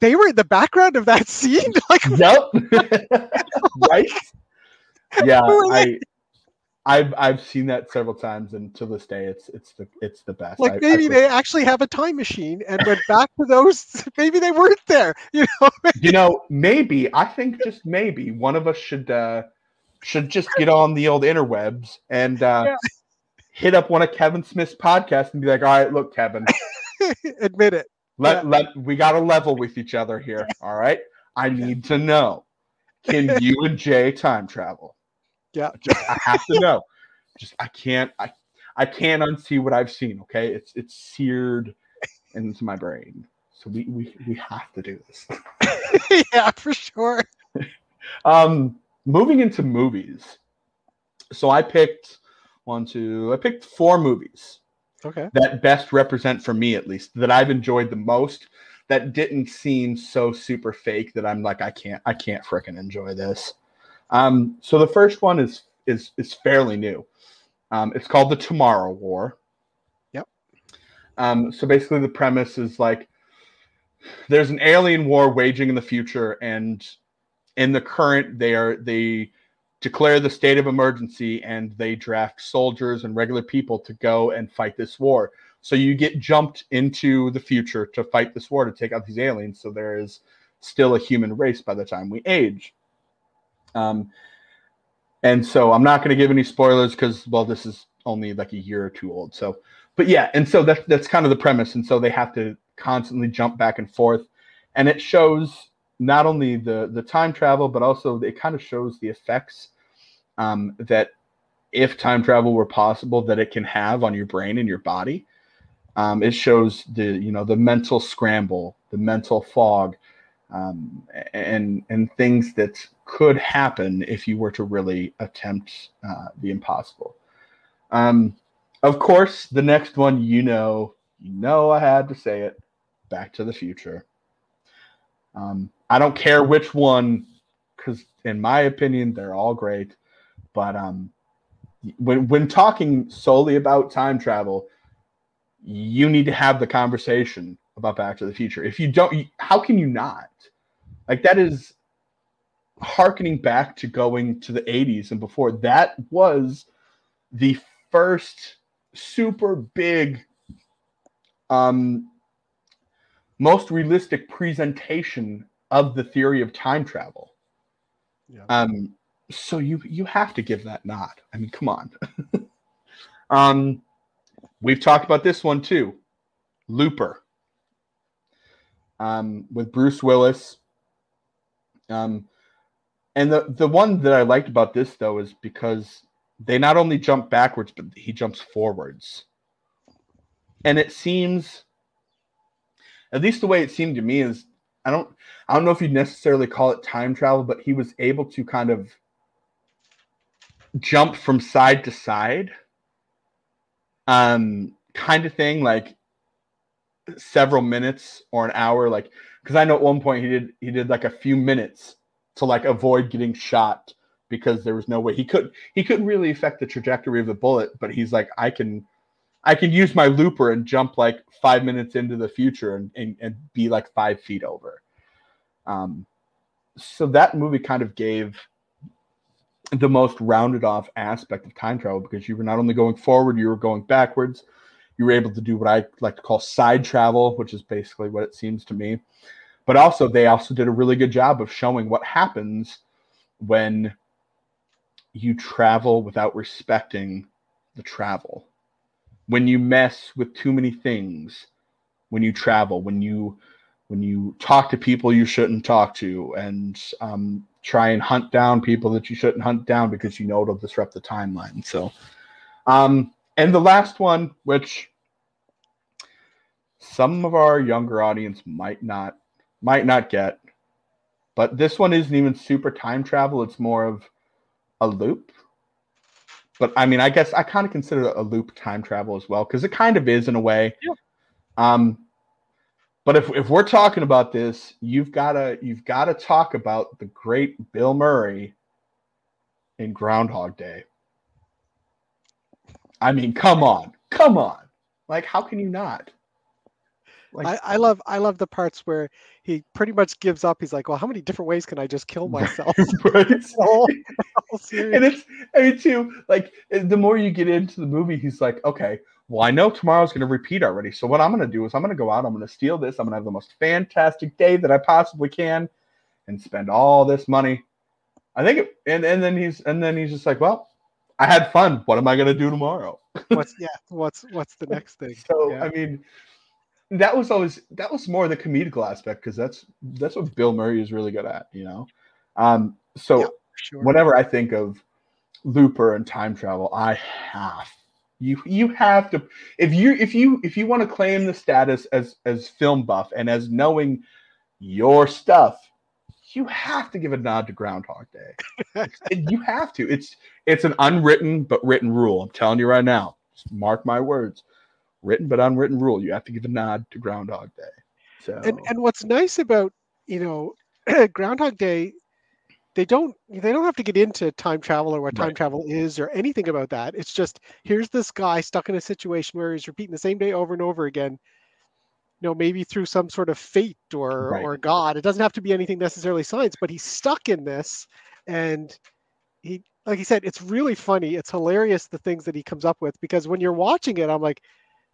they were in the background of that scene. like yep. right? Yeah, I I've I've seen that several times and to this day it's it's the it's the best. I- like I maybe think- they actually have a time machine and went back to those maybe they weren't there you know you know, maybe I think just maybe one of us should uh should just get on the old interwebs and uh Yeah. hit up one of Kevin Smith's podcasts and be like, all right, look, Kevin, admit it let Yeah. let we gotta level with each other here. All right. I need to know. Can you and Jay time travel? Yeah. Just, I have to know. Just I can't I I can't unsee what I've seen, okay? It's it's seared into my brain. So we we, we have to do this. yeah for sure Um, moving into movies. So I picked one, two, I picked four movies okay that best represent for me at least that I've enjoyed the most that didn't seem so super fake that I'm like I can't I can't fricking enjoy this. Um, so the first one is is is fairly new. Um, it's called the Tomorrow War. Yep. Um, so basically the premise is like there's an alien war waging in the future and in the current they are they declare the state of emergency and they draft soldiers and regular people to go and fight this war so you get jumped into the future to fight this war to take out these aliens so there is still a human race by the time we age um, and so i'm not going to give any spoilers because well this is only like a year or two old so but yeah and so that's that's kind of the premise and so they have to constantly jump back and forth and it shows not only the the time travel but also it kind of shows the effects um, that if time travel were possible that it can have on your brain and your body. Um, it shows the you know the mental scramble the mental fog um, and and things that could happen if you were to really attempt uh, the impossible um, of course the next one you know you know i had to say it back to the future um, I don't care which one, because in my opinion, they're all great. But um, when when talking solely about time travel, you need to have the conversation about Back to the Future. If you don't, how can you not? Like that is harkening back to going to the 80s and before. That was the first super big um most realistic presentation of the theory of time travel. Yeah. Um, so you you have to give that nod. I mean, come on. um, we've talked about this one too, Looper. Um, with Bruce Willis. Um, and the the one that I liked about this though is because they not only jump backwards, but he jumps forwards. And it seems at least the way it seemed to me is I don't I don't know if you'd necessarily call it time travel, but he was able to kind of jump from side to side. Um kind of thing like several minutes or an hour, like because I know at one point he did he did like a few minutes to like avoid getting shot because there was no way he could he couldn't really affect the trajectory of the bullet, but he's like I can I can use my looper and jump like five minutes into the future and, and, and be like five feet over. Um, so that movie kind of gave the most rounded off aspect of time travel because you were not only going forward, you were going backwards. You were able to do what I like to call side travel, which is basically what it seems to me. But also, they also did a really good job of showing what happens when you travel without respecting the travel. When you mess with too many things, when you travel, when you when you talk to people you shouldn't talk to, and um, try and hunt down people that you shouldn't hunt down because you know it'll disrupt the timeline. So, um, and the last one, which some of our younger audience might not might not get, but this one isn't even super time travel. It's more of a loop. But I mean, I guess I kind of consider a loop time travel as well because it kind of is in a way. Yeah. Um, but if, if we're talking about this, you've gotta you've gotta talk about the great Bill Murray in Groundhog Day. I mean, come on, come on. Like, how can you not? Like, I, I love I love the parts where he pretty much gives up. He's like, "Well, how many different ways can I just kill myself?" right. and it's I mean too like the more you get into the movie, he's like, "Okay, well, I know tomorrow's going to repeat already. So what I'm going to do is I'm going to go out, I'm going to steal this, I'm going to have the most fantastic day that I possibly can, and spend all this money. I think, it, and and then he's and then he's just like, well, I had fun. What am I going to do tomorrow? what's yeah? What's what's the next thing? So yeah. I mean, that was always that was more the comedical aspect because that's that's what Bill Murray is really good at, you know. Um, so Yeah, sure. whenever I think of Looper and time travel, I have you you have to if you if you if you want to claim the status as as film buff and as knowing your stuff, you have to give a nod to Groundhog Day. You have to. It's it's an unwritten but written rule. I'm telling you right now. Just mark my words. Written but unwritten rule. You have to give a nod to Groundhog Day. So and and what's nice about you know Groundhog Day, they don't they don't have to get into time travel or what time Right. travel is or anything about that. It's just here's this guy stuck in a situation where he's repeating the same day over and over again. You know, maybe through some sort of fate or Right. or God. It doesn't have to be anything necessarily science, but he's stuck in this, and he like he said, it's really funny. It's hilarious the things that he comes up with because when you're watching it, I'm like,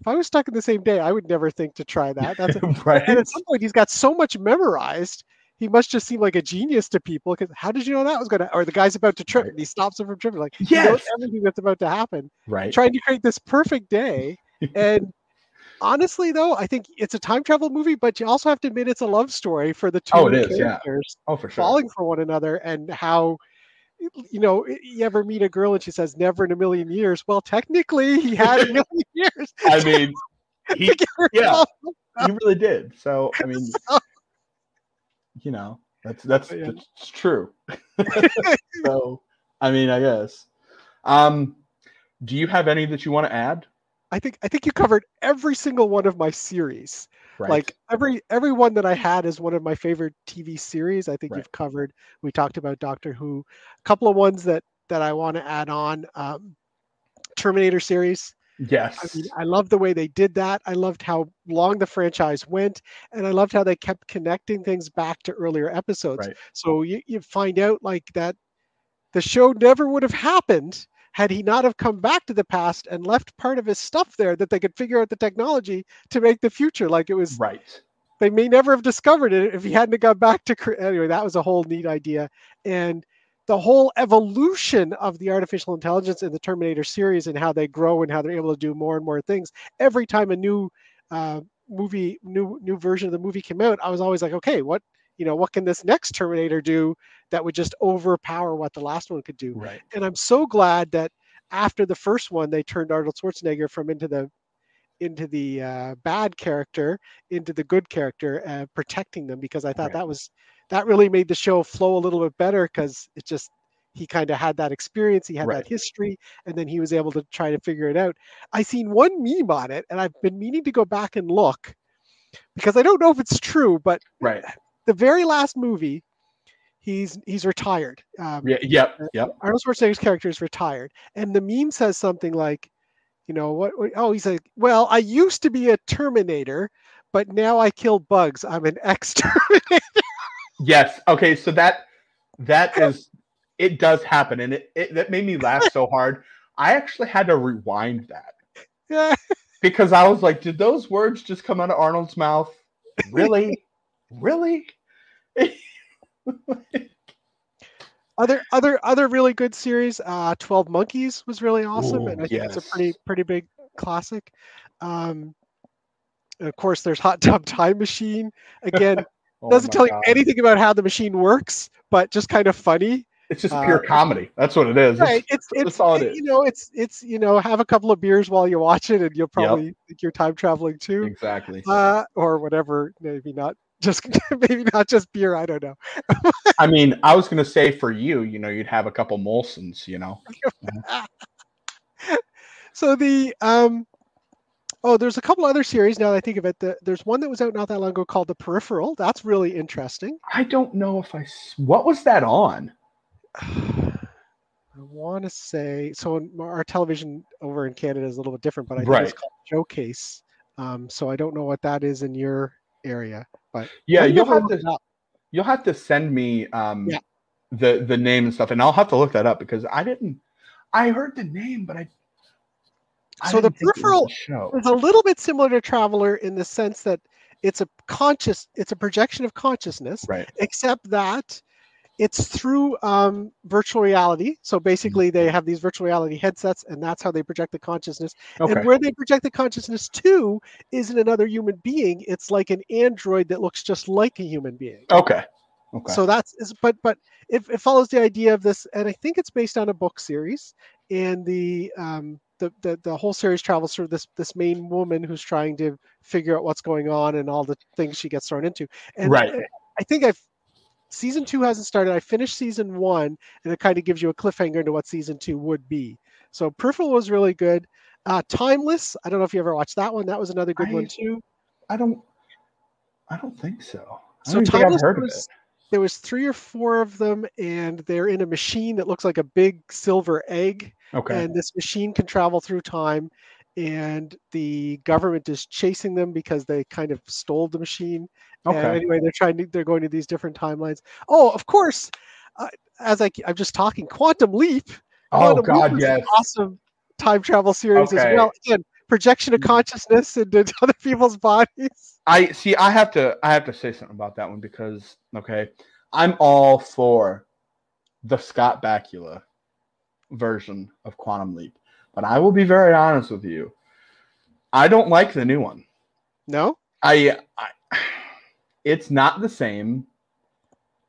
if I was stuck in the same day, I would never think to try that. That's right. and at some point, he's got so much memorized. He must just seem like a genius to people. Because how did you know that was going to? Or the guy's about to trip, Right. and he stops him from tripping. Like he knows Yes. everything that's about to happen. Right. Trying to create this perfect day. And honestly, though, I think it's a time travel movie, but you also have to admit it's a love story for the two Oh, it is, yeah. characters Oh, for sure. falling for one another, and how. You know, you ever meet a girl and she says, "Never in a million years." Well, technically, he had a million years. I mean, he to get her yeah. he really did. So I mean, you know, that's that's, Yeah. that's true. so I mean, I guess. Um, do you have any that you want to add? I think I think you covered every single one of my series. Right. Like every every one that I had is one of my favorite TV series. I think Right. you've covered. We talked about Doctor Who. A couple of ones that that I want to add on. Um, Terminator series. yes. I mean, I love the way they did that. I loved how long the franchise went, and I loved how they kept connecting things back to earlier episodes. Right. So you, you find out like that the show never would have happened had he not have come back to the past and left part of his stuff there that they could figure out the technology to make the future. Like it was, right. they may never have discovered it if he hadn't have gone back to. Anyway, that was a whole neat idea, and the whole evolution of the artificial intelligence in the Terminator series and how they grow and how they're able to do more and more things every time a new uh, movie, new new version of the movie came out. I was always like, okay, what you know, what can this next Terminator do that would just overpower what the last one could do? Right. and I'm so glad that after the first one, they turned Arnold Schwarzenegger from into the into the uh, bad character into the good character, uh, protecting them because I thought Right. that was that really made the show flow a little bit better because it just he kind of had that experience, he had Right. that history, and then he was able to try to figure it out. I seen one meme on it, and I've been meaning to go back and look. because I don't know if it's true, but Right. the very last movie, he's he's retired. Um, Yeah. Yep. Yep. Arnold Schwarzenegger's character is retired, and the meme says something like, you know, what? Oh, he's like, well, I used to be a Terminator, but now I kill bugs. I'm an ex-Terminator. Yes. Okay. So that that is it does happen, and it, it that made me laugh so hard. I actually had to rewind that yeah. because I was like, did those words just come out of Arnold's mouth? Really? really? Other other other really good series. Uh, Twelve Monkeys was really awesome, Ooh, and I think it's a pretty pretty big classic. Um, of course, there's Hot Tub Time Machine. Again, Oh doesn't tell you anything about how the machine works, but just kind of funny. It's just uh, pure comedy. That's what it is. Right? It's- It's it's all it it- is. you know it's it's you know have a couple of beers while you watch it, and you'll probably think you're time traveling too, exactly. uh, or whatever. Maybe not just maybe not just beer. I don't know. I mean, I was gonna say for you, you know, you'd have a couple Molsons, you know. So the um oh, there's a couple other series now that I think of it. The, there's one that was out not that long ago called The Peripheral. That's really interesting. I don't know if I What was that on? I want to say so. Our television over in Canada is a little bit different, but I think Right. it's called Showcase. Um, so I don't know what that is in your area, but Yeah, you'll have to. up. You'll have to send me um Yeah. the the name and stuff, and I'll have to look that up because I didn't. I heard the name, but I. I So the didn't think it was Peripheral. It's a little bit similar to Traveler in the sense that it's a conscious, it's a projection of consciousness, Right. except that it's through um, virtual reality. So basically, they have these virtual reality headsets, and that's how they project the consciousness. Okay. And where they project the consciousness to isn't another human being. It's like an android that looks just like a human being. Okay. Okay. So that's is but but it, it follows the idea of this, and I think it's based on a book series. And the um the, the the whole series travels through this this main woman who's trying to figure out what's going on and all the things she gets thrown into. And Right. I think I've season two hasn't started. I finished season one, and it kind of gives you a cliffhanger into what season two would be. So Peripheral was really good. Uh, Timeless. I don't know if you ever watched that one. That was another good I- one too. I don't. I don't think so. I So don't even think I've Timeless was there was three or four of them, and they're in a machine that looks like a big silver egg. Okay. And this machine can travel through time, and the government is chasing them because they kind of stole the machine. And okay. anyway, they're trying to they're going to these different timelines. Oh, of course. Uh, as I I'm just talking, Quantum Leap. Oh Quantum Leap God, an yes. awesome time travel series Okay. as well. Again, projection of Mm. consciousness into other people's bodies. I see. I have to. I have to say something about that one because okay, I'm all for the Scott Bakula version of Quantum Leap, but I will be very honest with you. I don't like the new one. No, I, I it's not the same.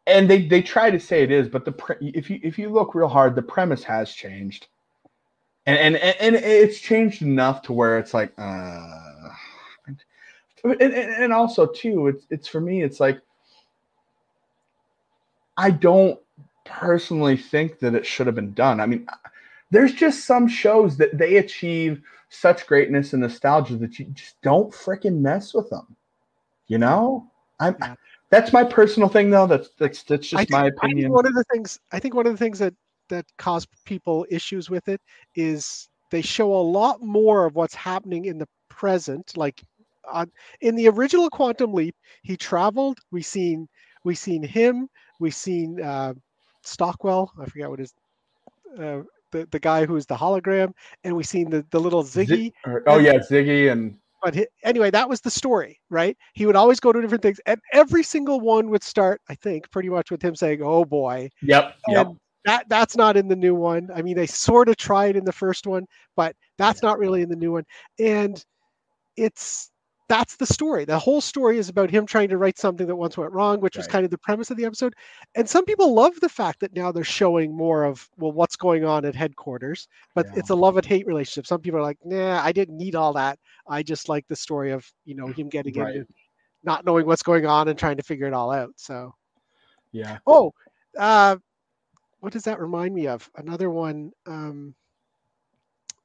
And they, they try to say it is, but the pre- if you if you look real hard, the premise has changed, and and and it's changed enough to where it's like, uh, and, and, and also too, it's it's for me, it's like I don't personally think that it should have been done. I mean, there's just some shows that they achieve such greatness and nostalgia that you just don't freaking mess with them. You know, I'm. Yeah. That's my personal thing, though. That's that's that's just think, my I think opinion. one of the things I think one of the things that that cause people issues with it is they show a lot more of what's happening in the present. Like uh, in the original Quantum Leap, he traveled. We seen we seen him. We seen uh, Stockwell. I forget what his uh, the the guy who's the hologram, and we seen the the little Zi- Ziggy. or- oh yeah, Ziggy and But hi anyway, that was the story, right? He would always go to different things, and every single one would start, I think, pretty much with him saying, "Oh boy." yep, yep. That that's not in the new one. I mean, they sort of tried in the first one, but that's not really in the new one. And it's that's the story. The whole story is about him trying to write something that once went wrong, which was kind of the premise of the episode. And some people love the fact that now they're showing more of well, what's going on at headquarters. But Yeah. it's a love and hate relationship. Some people are like, nah, I didn't need all that. I just like the story of you know him getting Right. into not knowing what's going on and trying to figure it all out. So Yeah. Oh, uh, what does that remind me of? Another one. Um,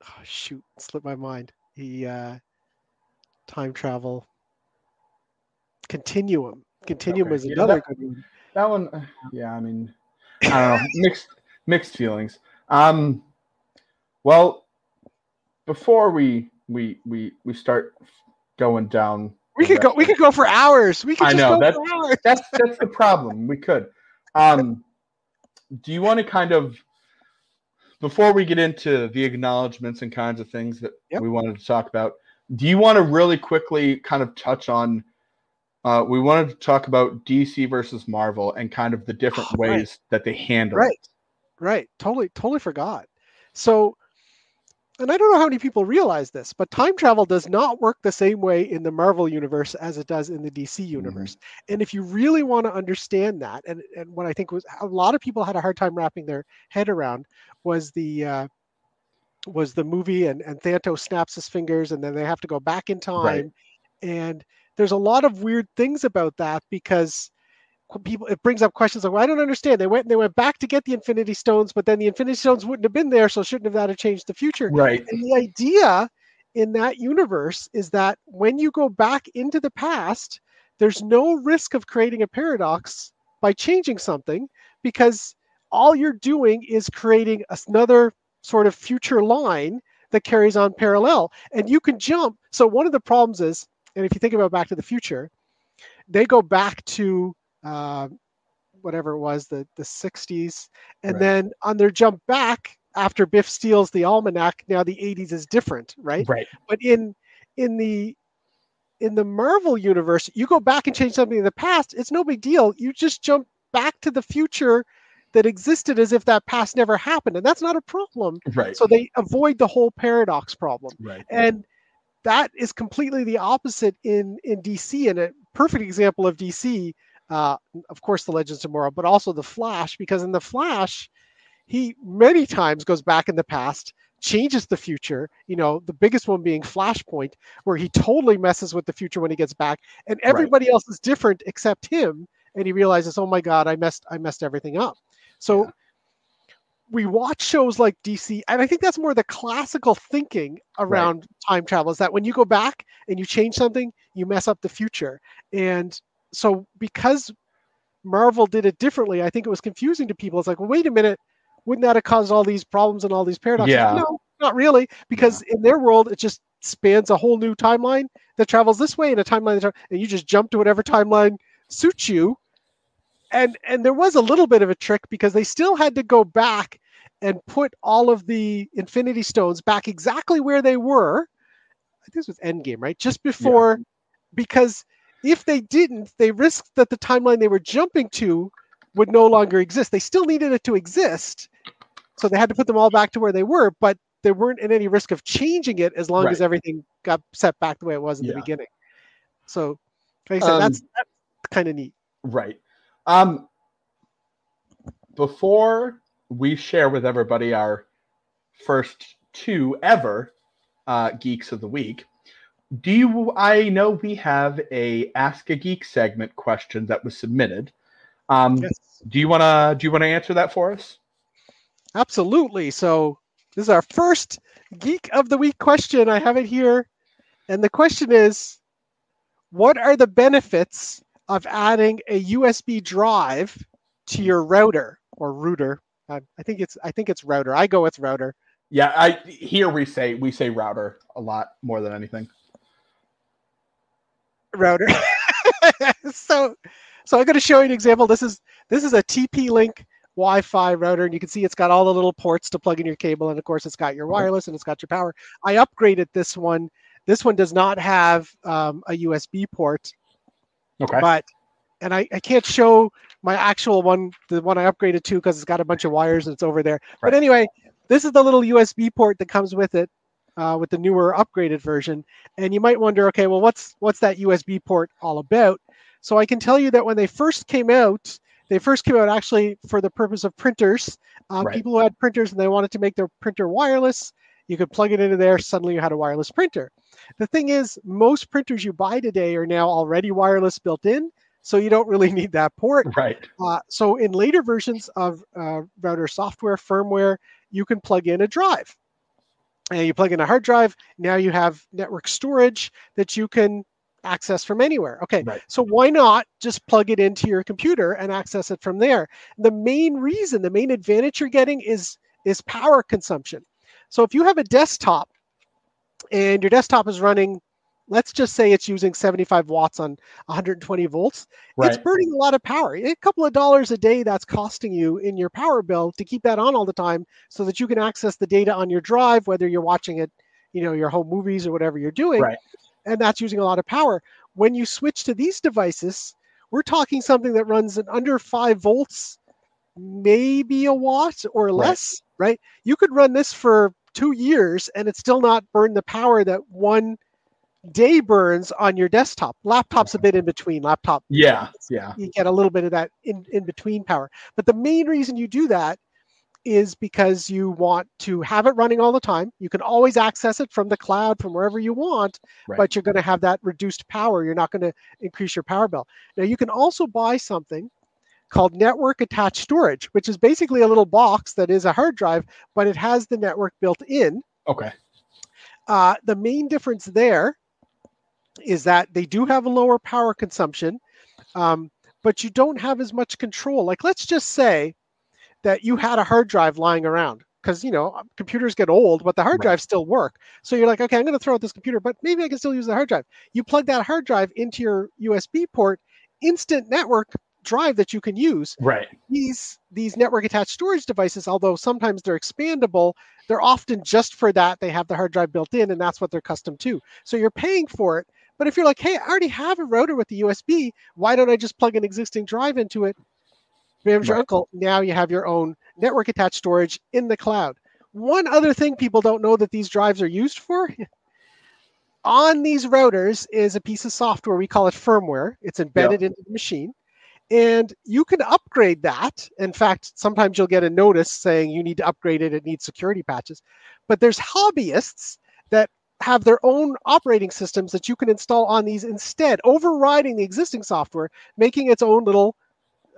oh, shoot, slipped my mind. He uh, time travel. Continuum. Continuum okay. is another yeah, that, one. That one, yeah. I mean, I don't know. mixed mixed feelings. Um, well, before we we we we start going down, we could go. We could go for hours. We could. I know that's that's that's the problem. We could. Um, do you want to kind of before we get into the acknowledgments and kinds of things that yep. we wanted to talk about? Do you want to really quickly kind of touch on? Uh, we wanted to talk about DC versus Marvel and kind of the different oh, ways right. that they handle right. it. Right. Totally. Totally forgot. So and I don't know how many people realize this, but time travel does not work the same way in the Marvel universe as it does in the DC mm-hmm. universe. Mm-hmm. And if you really want to understand that, and, and what I think was a lot of people had a hard time wrapping their head around was the uh, was the movie and, and Thanos snaps his fingers and then they have to go back in time. Right. And there's a lot of weird things about that because people it brings up questions like well, I don't understand. They went and they went back to get the Infinity Stones, but then the Infinity Stones wouldn't have been there, so shouldn't have that have changed the future. Right. And the idea in that universe is that when you go back into the past, there's no risk of creating a paradox by changing something because all you're doing is creating another sort of future line that carries on parallel and you can jump so one of the problems is and if you think about back to the future they go back to uh, whatever it was, the the 60s, and right. then on their jump back after Biff steals the almanac, now the 80s is different, right? Right. But in in the in the Marvel universe, you go back and change something in the past, it's no big deal. You just jump back to the future that existed as if that past never happened, and that's not a problem. Right. So they avoid the whole paradox problem. Right. And that is completely the opposite in in DC, and a perfect example of DC uh, of course, the Legends of Tomorrow, but also the Flash, because in the Flash, he many times goes back in the past, changes the future. You know, the biggest one being Flashpoint, where he totally messes with the future when he gets back, and everybody right. else is different except him, and he realizes, oh my god, I messed, I messed everything up. So. Yeah. We watch shows like DC, and I think that's more the classical thinking around right. time travel is that when you go back and you change something, you mess up the future. And so because Marvel did it differently, I think it was confusing to people. It's like, well, wait a minute, wouldn't that have caused all these problems and all these paradoxes? Yeah. No, not really, because yeah. in their world, it just spans a whole new timeline that travels this way and a timeline that, and you just jump to whatever timeline suits you. And and there was a little bit of a trick because they still had to go back and put all of the Infinity Stones back exactly where they were. This was Endgame, right? Just before, yeah. because if they didn't, they risked that the timeline they were jumping to would no longer exist. They still needed it to exist. So they had to put them all back to where they were, but they weren't in any risk of changing it as long right. as everything got set back the way it was in yeah. the beginning. So, like I said, um, that's, that's kind of neat. Right. Um, before we share with everybody our first two ever uh, Geeks of the Week, do you i know we have a ask a geek segment question that was submitted. Um yes. do you want to do you want to answer that for us? Absolutely. So this is our first geek of the week question. I have it here. And the question is what are the benefits of adding a usb drive to your router or router I, I think it's i think it's router i go with router yeah i here we say we say router a lot more than anything router. so, so I'm going to show you an example. This is this is a TP-Link Wi-Fi router, and you can see it's got all the little ports to plug in your cable, and of course it's got your wireless and it's got your power. I upgraded this one. This one does not have um, a USB port. Okay. But and I, I can't show my actual one, the one I upgraded to, because it's got a bunch of wires and it's over there. Right. But anyway, this is the little USB port that comes with it uh, with the newer upgraded version. And you might wonder, okay, well, what's what's that USB port all about? So I can tell you that when they first came out, they first came out actually for the purpose of printers. Um, right. People who had printers and they wanted to make their printer wireless, you could plug it into there. Suddenly, you had a wireless printer. The thing is, most printers you buy today are now already wireless built in, so you don't really need that port. Right. Uh, so in later versions of uh, router software firmware, you can plug in a drive and you plug in a hard drive. Now you have network storage that you can access from anywhere. Okay, Right. so why not just plug it into your computer and access it from there? The main reason, the main advantage you're getting is is power consumption. So if you have a desktop and your desktop is running, let's just say it's using 75 watts on 120 volts, it's burning a lot of power. A couple of dollars a day that's costing you in your power bill to keep that on all the time so that you can access the data on your drive, whether you're watching it, you know, your home movies or whatever you're doing. Right. And that's using a lot of power. When you switch to these devices, we're talking something that runs at under five volts, maybe a watt or less, right? You could run this for two years and it's still not burn the power that one day burns on your desktop. Laptop's a bit in between. Laptop Yeah. Yeah. you get a little bit of that in, in between power. But the main reason you do that is because you want to have it running all the time. You can always access it from the cloud from wherever you want, Right. but you're going to have that reduced power. You're not going to increase your power bill. Now you can also buy something called network attached storage, which is basically a little box that is a hard drive, but it has the network built in. Okay. Uh, the main difference there is that they do have a lower power consumption, um, but you don't have as much control. Like, let's just say that you had a hard drive lying around because you know computers get old, but the hard Right. drives still work. So you're like, okay, I'm going to throw out this computer, but maybe I can still use the hard drive. You plug that hard drive into your USB port, instant network drive that you can use. Right. these these network attached storage devices although sometimes they're expandable they're often just for that. They have the hard drive built in and that's what they're custom to. So you're paying for it but if you're like hey i already have a router with the usb why don't i just plug an existing drive into it? Bam's your Right. uncle. Now you have your own network attached storage in the cloud. One other thing people don't know that these drives are used for on these routers is a piece of software. We call it firmware. It's embedded into the machine and you can upgrade that. In fact, sometimes you'll get a notice saying you need to upgrade it, it needs security patches. But there's hobbyists that have their own operating systems that you can install on these instead, overriding the existing software, making its own little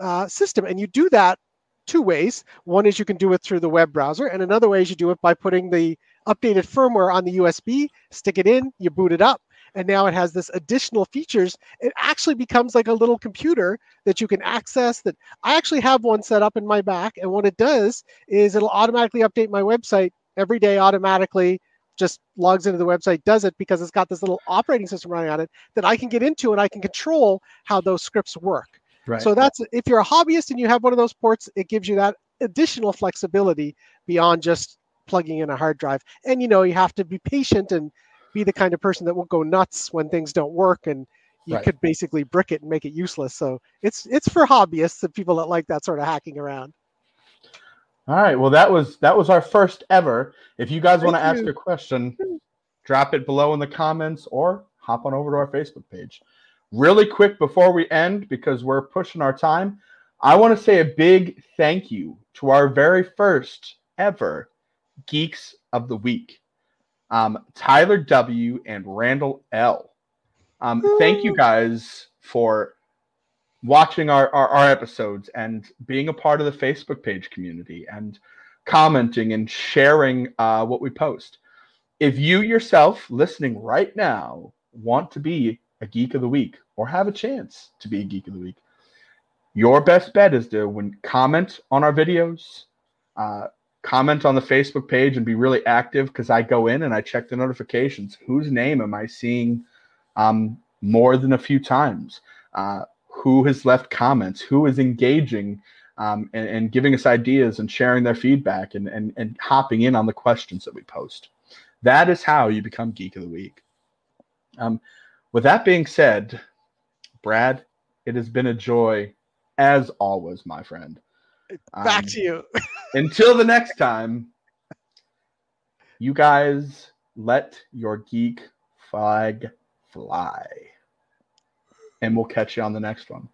uh, system. And you do that two ways. One is you can do it through the web browser, and another way is you do it by putting the updated firmware on the USB, stick it in, you boot it up, and now it has this additional features. It actually becomes like a little computer that you can access. That I actually have one set up in my back, and what it does is it'll automatically update my website every day automatically. Just logs into the website, does it because it's got this little operating system running on it that I can get into, and I can control how those scripts work. Right. So that's if you're a hobbyist and you have one of those ports, it gives you that additional flexibility beyond just plugging in a hard drive. And you know, you have to be patient and be the kind of person that won't go nuts when things don't work and you Right. could basically brick it and make it useless. So it's it's for hobbyists and people that like that sort of hacking around. All right. Well, that was that was our first ever. If you guys want to ask a question, drop it below in the comments or hop on over to our Facebook page. Really quick before we end, because we're pushing our time, I want to say a big thank you to our very first ever Geeks of the Week, um, Tyler W. and Randall L. Um, thank you guys for watching our, our, our episodes and being a part of the Facebook page community and commenting and sharing uh, what we post. If you yourself listening right now want to be a geek of the week or have a chance to be a geek of the week, your best bet is to when comment on our videos, uh, comment on the Facebook page and be really active because I go in and I check the notifications. Whose name am I seeing um, more than a few times? Uh, who has left comments? Who is engaging um, and, and giving us ideas and sharing their feedback and, and, and hopping in on the questions that we post? That is how you become Geek of the Week. Um, with that being said, Brad, it has been a joy as always, my friend. Back Um, to you. until the next time, you guys let your geek flag fly. And we'll catch you on the next one.